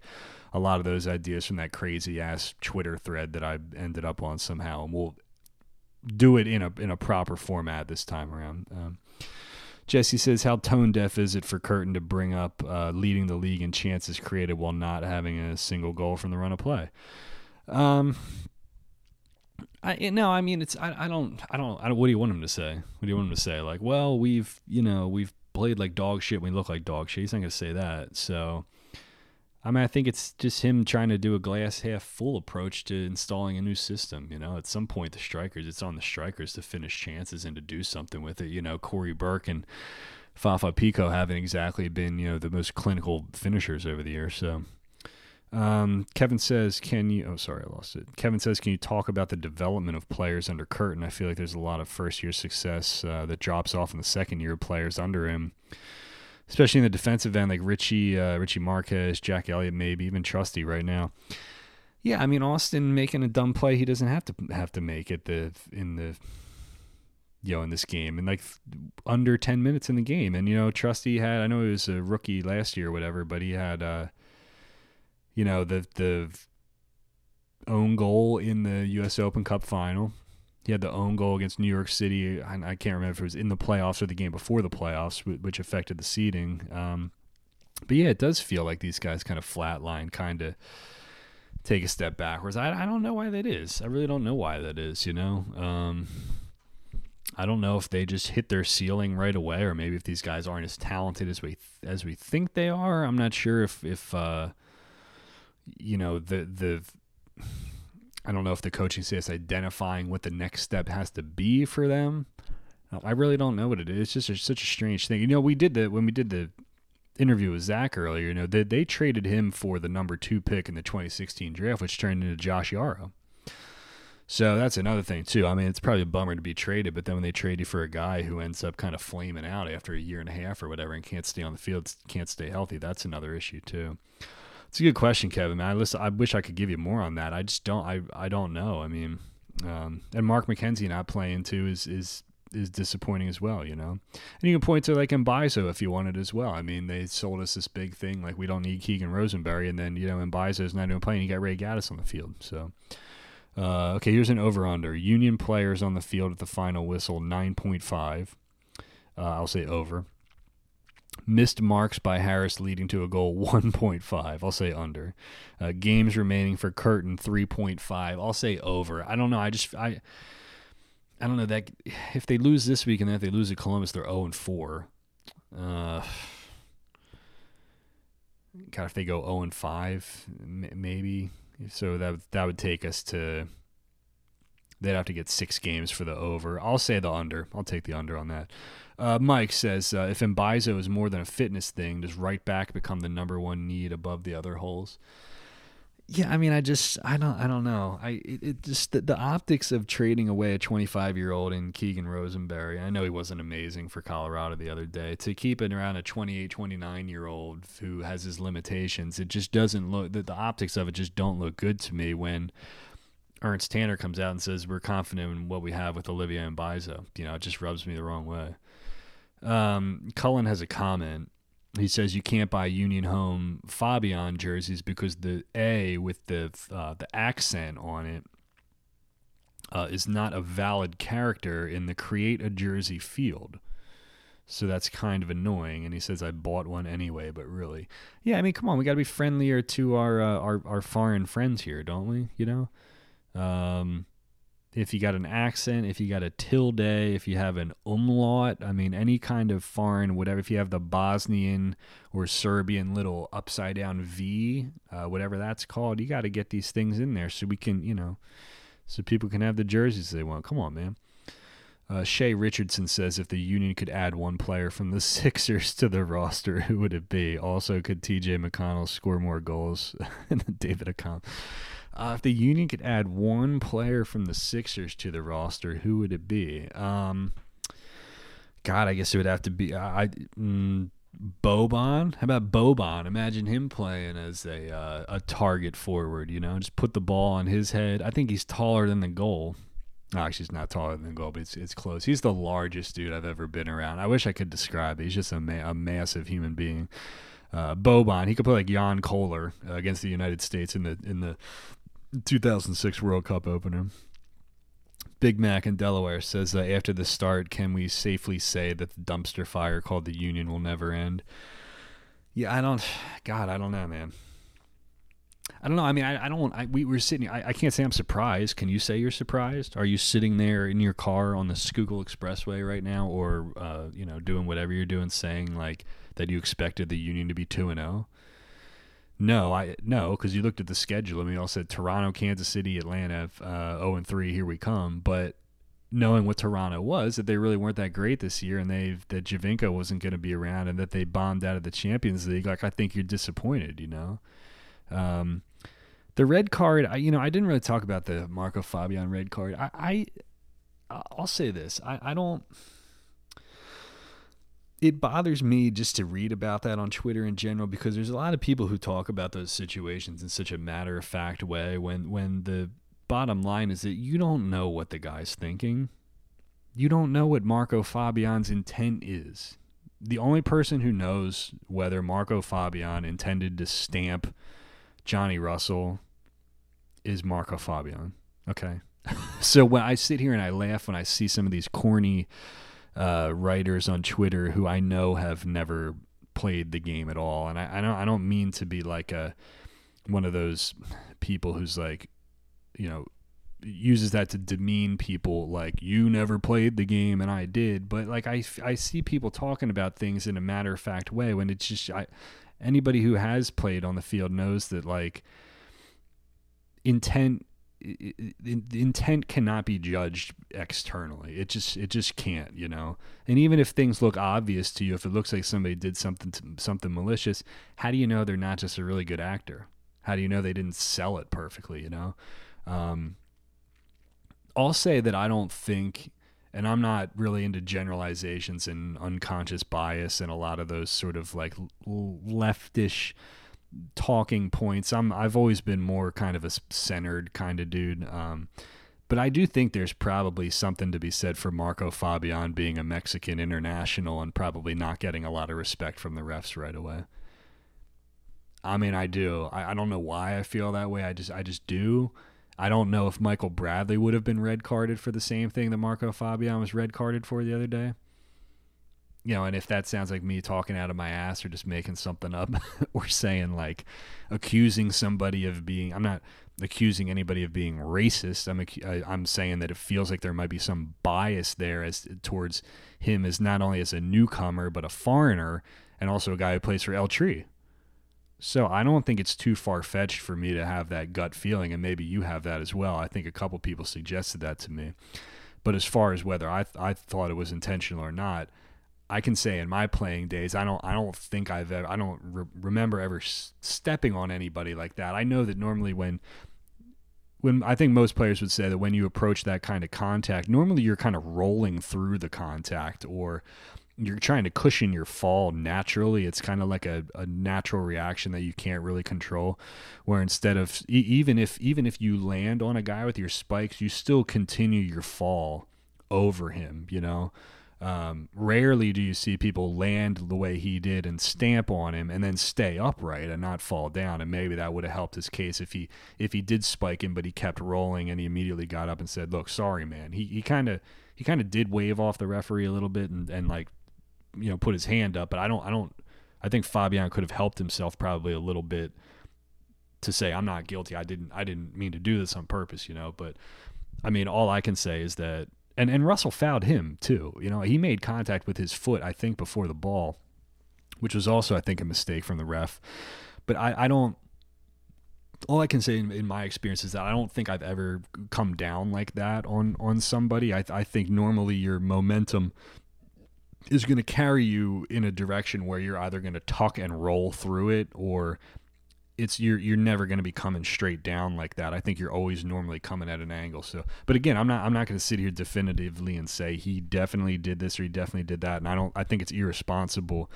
a lot of those ideas from that crazy ass Twitter thread that I ended up on somehow, and we'll do it in a in a proper format this time around. Um, Jesse says, "How tone deaf is it for Curtin to bring up uh, leading the league in chances created while not having a single goal from the run of play?" Um, I no, I mean it's I, I don't I don't I don't what do you want him to say? What do you want him to say? Like, well, we've you know we've played like dog shit. We look like dog shit. He's not gonna say that. So, I mean, I think it's just him trying to do a glass half full approach to installing a new system. You know, at some point the strikers, it's on the strikers to finish chances and to do something with it. You know, Cory Burke and Fafa Picault haven't exactly been you know the most clinical finishers over the years. So um, Kevin says, "Can you?" Oh, sorry, I lost it. Kevin says, "Can you talk about the development of players under Curtin?" I feel like there's a lot of first-year success uh, that drops off in the second year players under him, especially in the defensive end, like Richie, uh, Richie Marquez, Jack Elliott, maybe even Trusty right now. Yeah, I mean Austin making a dumb play, he doesn't have to have to make it the in the you know in this game and like under 10 minutes in the game and you know trusty had i know he was a rookie last year or whatever but he had uh you know the the own goal in the U.S. Open Cup final. He had the own goal against New York City. I, I can't remember if it was in the playoffs or the game before the playoffs, which affected the seeding. Um, but yeah, it does feel like these guys kind of flatline, kind of take a step backwards. I, I don't know why that is. I really don't know why that is. You know, um, I don't know if they just hit their ceiling right away, or maybe if these guys aren't as talented as we as we think they are. I'm not sure if if uh, you know the the I don't know if the coaching staff identifying what the next step has to be for them. Um, I really don't know what it is. It's just a, such a strange thing. You know, we did the when we did the interview with Zach earlier. You know, they they traded him for the number two pick in the 2016 draft, which turned into Josh Yaro. So that's another thing too. I mean, it's probably a bummer to be traded, but then when they trade you for a guy who ends up kind of flaming out after a year and a half or whatever and can't stay on the field, can't stay healthy, that's another issue too. It's a good question, Kevin. Man, I listen. I wish I could give you more on that. I just don't. I I don't know. I mean, Um, and Mark McKenzie not playing too is is is disappointing as well, you know. And you can point to like Mbaizo if you wanted as well. I mean, they sold us this big thing like we don't need Keegan Rosenberry, and then you know Mbaizo's not even playing. You got Ray Gaddis on the field, so. Uh, okay, here's an over under. Union players on the field at the final whistle, 9.5. Uh, I'll say over. Missed marks by Haris leading to a goal, [laughs] 1.5. I'll say under. Uh, games remaining for Curtin, 3.5. I'll say over. I don't know. I just, I, I don't know that if they lose this week and then if they lose to Columbus, they're 0 and 4. Uh, God, if they go 0 and 5, maybe. So that that would take us to. They'd have to get six games for the over. I'll say the under. I'll take the under on that. Uh, Mike says uh, if Mbaizo is more than a fitness thing, does right back become the number one need above the other holes? Yeah, I mean, I just, I don't, I don't know. I, it, it just the, the, optics of trading away a 25 year old in Keegan Rosenberry. I know he wasn't amazing for Colorado the other day. To keep it around a 28, 29 year old who has his limitations, it just doesn't look. The, the optics of it just don't look good to me when. Ernst Tanner comes out and says we're confident in what we have with Olivier Mbaizo. You know, it just rubs me the wrong way. Um, Cullen has a comment he says you can't buy Union Home Fabian jerseys because the A with the uh, the accent on it uh, is not a valid character in the create a jersey field. So that's kind of annoying. And he says I bought one anyway, but really, yeah. I mean, come on, we got to be friendlier to our, uh, our our foreign friends here, don't we? You know. Um, if you got an accent, if you got a tilde, if you have an umlaut, I mean, any kind of foreign, whatever, if you have the Bosnian or Serbian little upside down V, uh, whatever that's called, you got to get these things in there so we can, you know, so people can have the jerseys they want. Come on, man. Uh, Shay Richardson says if the Union could add one player from the [laughs] Sixers to the roster, who would it be? Also, could TJ McConnell score more goals [laughs] than David Accam? Uh, if the Union could add one player from the Sixers to the roster, who would it be? Um, God, I guess it would have to be I. Mm, Boban. How about Boban? Imagine him playing as a uh, a target forward. You know, just put the ball on his head. I think he's taller than the goal. Actually, he's not taller than but it's, it's close. He's the largest dude I've ever been around. I wish I could describe. He's just a, ma- a massive human being. Uh, Boban, he could play like Jan Koller uh, against the United States in the in the 2006 World Cup opener. Big Mac in Delaware says that after the start, can we safely say that the dumpster fire called the Union will never end? Yeah, I don't. [sighs] God, I don't know, man. I don't know. I mean, I, I don't. I, we were sitting. I, I can't say I'm surprised. Can you say you're surprised? Are you sitting there in your car on the Schuylkill Expressway right now, or uh, you know, doing whatever you're doing, saying like that you expected the Union to be two and zero? Oh? No, I no, because you looked at the schedule. I mean, all said Toronto, Kansas City, Atlanta, uh, zero and three. Here we come. But knowing what Toronto was, that they really weren't that great this year, and they that Giovinco wasn't going to be around, and that they bombed out of the Champions League. Like I think you're disappointed. You know, um, the red card. I, you know, I didn't really talk about the Marco Fabian red card. I, I I'll say this. I, I don't it bothers me just to read about that on Twitter in general because there's a lot of people who talk about those situations in such a matter of fact way when when the bottom line is that you don't know what the guy's thinking. You don't know what Marco Fabian's intent is. The only person who knows whether Marco Fabian intended to stamp Johnny Russell is Marco Fabian. Okay. [laughs] so when I sit here and I laugh when I see some of these corny uh, writers on Twitter who I know have never played the game at all, and I, I don't I don't mean to be like a one of those people who's like, you know, uses that to demean people like you never played the game and I did but like I, I see people talking about things in a matter of fact way when it's just I anybody who has played on the field knows that like intent intent cannot be judged externally. It just it just can't, you know. And even if things look obvious to you, if it looks like somebody did something to, something malicious, how do you know they're not just a really good actor? How do you know they didn't sell it perfectly? You know. Um, I'll say that I don't think, and I'm not really into generalizations and unconscious bias and a lot of those sort of like leftish talking points. I'm I've always been more kind of a centered kind of dude. Um, But I do think there's probably something to be said for Marco Fabian being a Mexican international and probably not getting a lot of respect from the refs right away. I mean, I do. I, I don't know why I feel that way. I just, I just do. I don't know if Michael Bradley would have been red carded for the same thing that Marco Fabian was red carded for the other day. You know, and if that sounds like me talking out of my ass or just making something up [laughs] or saying like accusing somebody of being, I'm not accusing anybody of being racist. I'm I'm saying that it feels like there might be some bias there as towards him as not only as a newcomer but a foreigner and also a guy who plays for El Tri. So I don't think it's too far fetched for me to have that gut feeling, and maybe you have that as well. I think a couple people suggested that to me. But as far as whether I I thought it was intentional or not, I can say in my playing days, I don't I don't think I've ever I don't re- remember ever stepping on anybody like that. I know that normally when when I think most players would say that when you approach that kind of contact, normally you're kind of rolling through the contact or you're trying to cushion your fall naturally. It's kind of like a, a natural reaction that you can't really control. Where instead of even if even if you land on a guy with your spikes, you still continue your fall over him. You know, um, rarely do you see people land the way he did and stamp on him and then stay upright and not fall down. And maybe that would have helped his case if he if he did spike him, but he kept rolling and he immediately got up and said, "Look, sorry, man." He he kind of he kind of did wave off the referee a little bit and, and like you know put his hand up, but I don't I don't I think Fabian could have helped himself probably a little bit to say I'm not guilty. I didn't I didn't mean to do this on purpose, you know, but I mean all I can say is that and and Russell fouled him too. You know, he made contact with his foot I think before the ball, which was also I think a mistake from the ref. But I I don't all I can say in, in, my experience is that I don't think I've ever come down like that on on somebody. I, I think normally your momentum is going to carry you in a direction where you're either going to tuck and roll through it or it's you're you're never going to be coming straight down like that. I think you're always normally coming at an angle. So, but again, I'm not I'm not going to sit here definitively and say he definitely did this or he definitely did that. And I don't I think it's irresponsible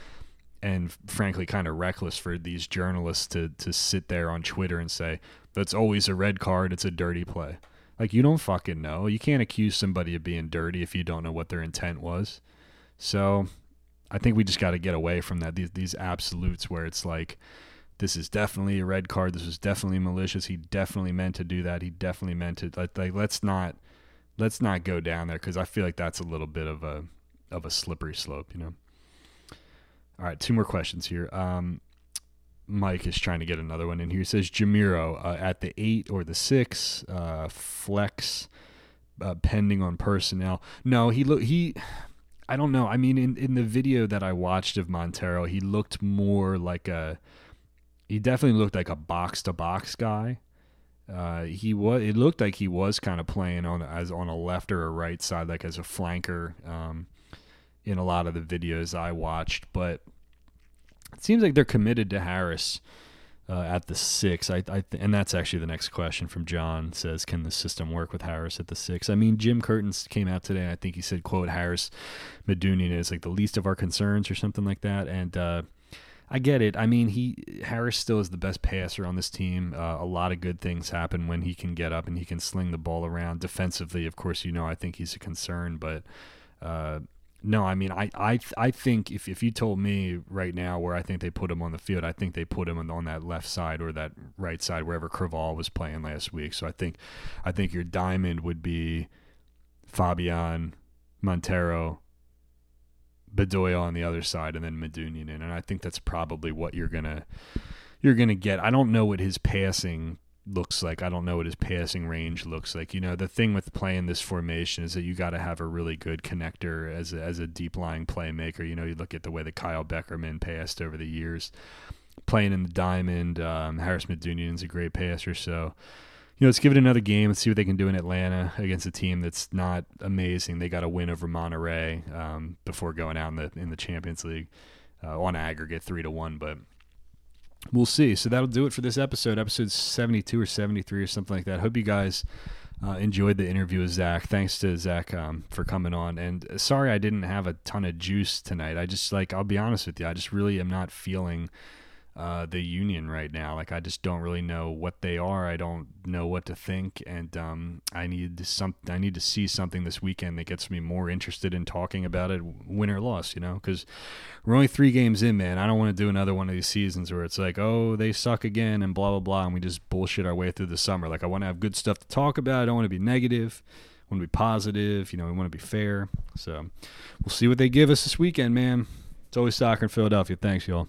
and frankly kind of reckless for these journalists to to sit there on Twitter and say that's always a red card, it's a dirty play. Like you don't fucking know. You can't accuse somebody of being dirty if you don't know what their intent was. So I think we just got to get away from that. These, these absolutes where it's like, this is definitely a red card. This was definitely malicious. He definitely meant to do that. He definitely meant to like, like let's not let's not go down there because I feel like that's a little bit of a of a slippery slope, you know. All right, two more questions here. Um, Mike is trying to get another one in here. He says Jamiro uh, at the eight or the six uh, flex, uh, pending on personnel. No, he look he I don't know. I mean, in, in the video that I watched of Monteiro, he looked more like a. He definitely looked like a box to box guy. Uh, he was. It looked like he was kind of playing on as on a left or a right side, like as a flanker. Um, in a lot of the videos I watched, but it seems like they're committed to Haris uh, at the six. I, I th- and that's actually the next question from John. Says, can the system work with Haris at the six? I mean, Jim Curtins came out today. and I think he said, "quote Haris Medunjanin is like the least of our concerns" or something like that. And uh, I get it. I mean, he Haris still is the best passer on this team. Uh, a lot of good things happen when he can get up and he can sling the ball around. Defensively, of course, you know I think he's a concern, but. No, I mean, I, I, I think if, if you told me right now where I think they put him on the field, I think they put him on, that left side or that right side wherever Creavalle was playing last week. So I think, I think your diamond would be Fabian, Monteiro, Bedoya on the other side, and then Medunjanin, and I think that's probably what you're gonna you're gonna get. I don't know what his passing looks like. I don't know what his passing range looks like. You know, the thing with playing this formation is that you got to have a really good connector as a, as a deep lying playmaker. You know, you look at the way that Kyle Beckerman passed over the years, playing in the diamond. Um, Haris is a great passer, so. You know, let's give it another game. Let's see what they can do in Atlanta against a team that's not amazing. They got a win over Monterrey um, before going out in the in the Champions League uh, on aggregate three to one, but we'll see. So that'll do it for this episode, episode 72 or 73 or something like that. Hope you guys uh, enjoyed the interview with Zach. Thanks to Zach um, for coming on. And sorry I didn't have a ton of juice tonight. I just, like, I'll be honest with you, I just really am not feeling uh, the Union right now. Like I just don't really know what they are. I don't know what to think, and um, I need some. I need to see something this weekend that gets me more interested in talking about it, win or loss. You know, because we're only three games in, man. I don't want to do another one of these seasons where it's like, oh, they suck again, and blah blah blah, and we just bullshit our way through the summer. Like I want to have good stuff to talk about. I don't want to be negative. Want to be positive. You know, we want to be fair. So we'll see what they give us this weekend, man. It's always soccer in Philadelphia. Thanks, y'all.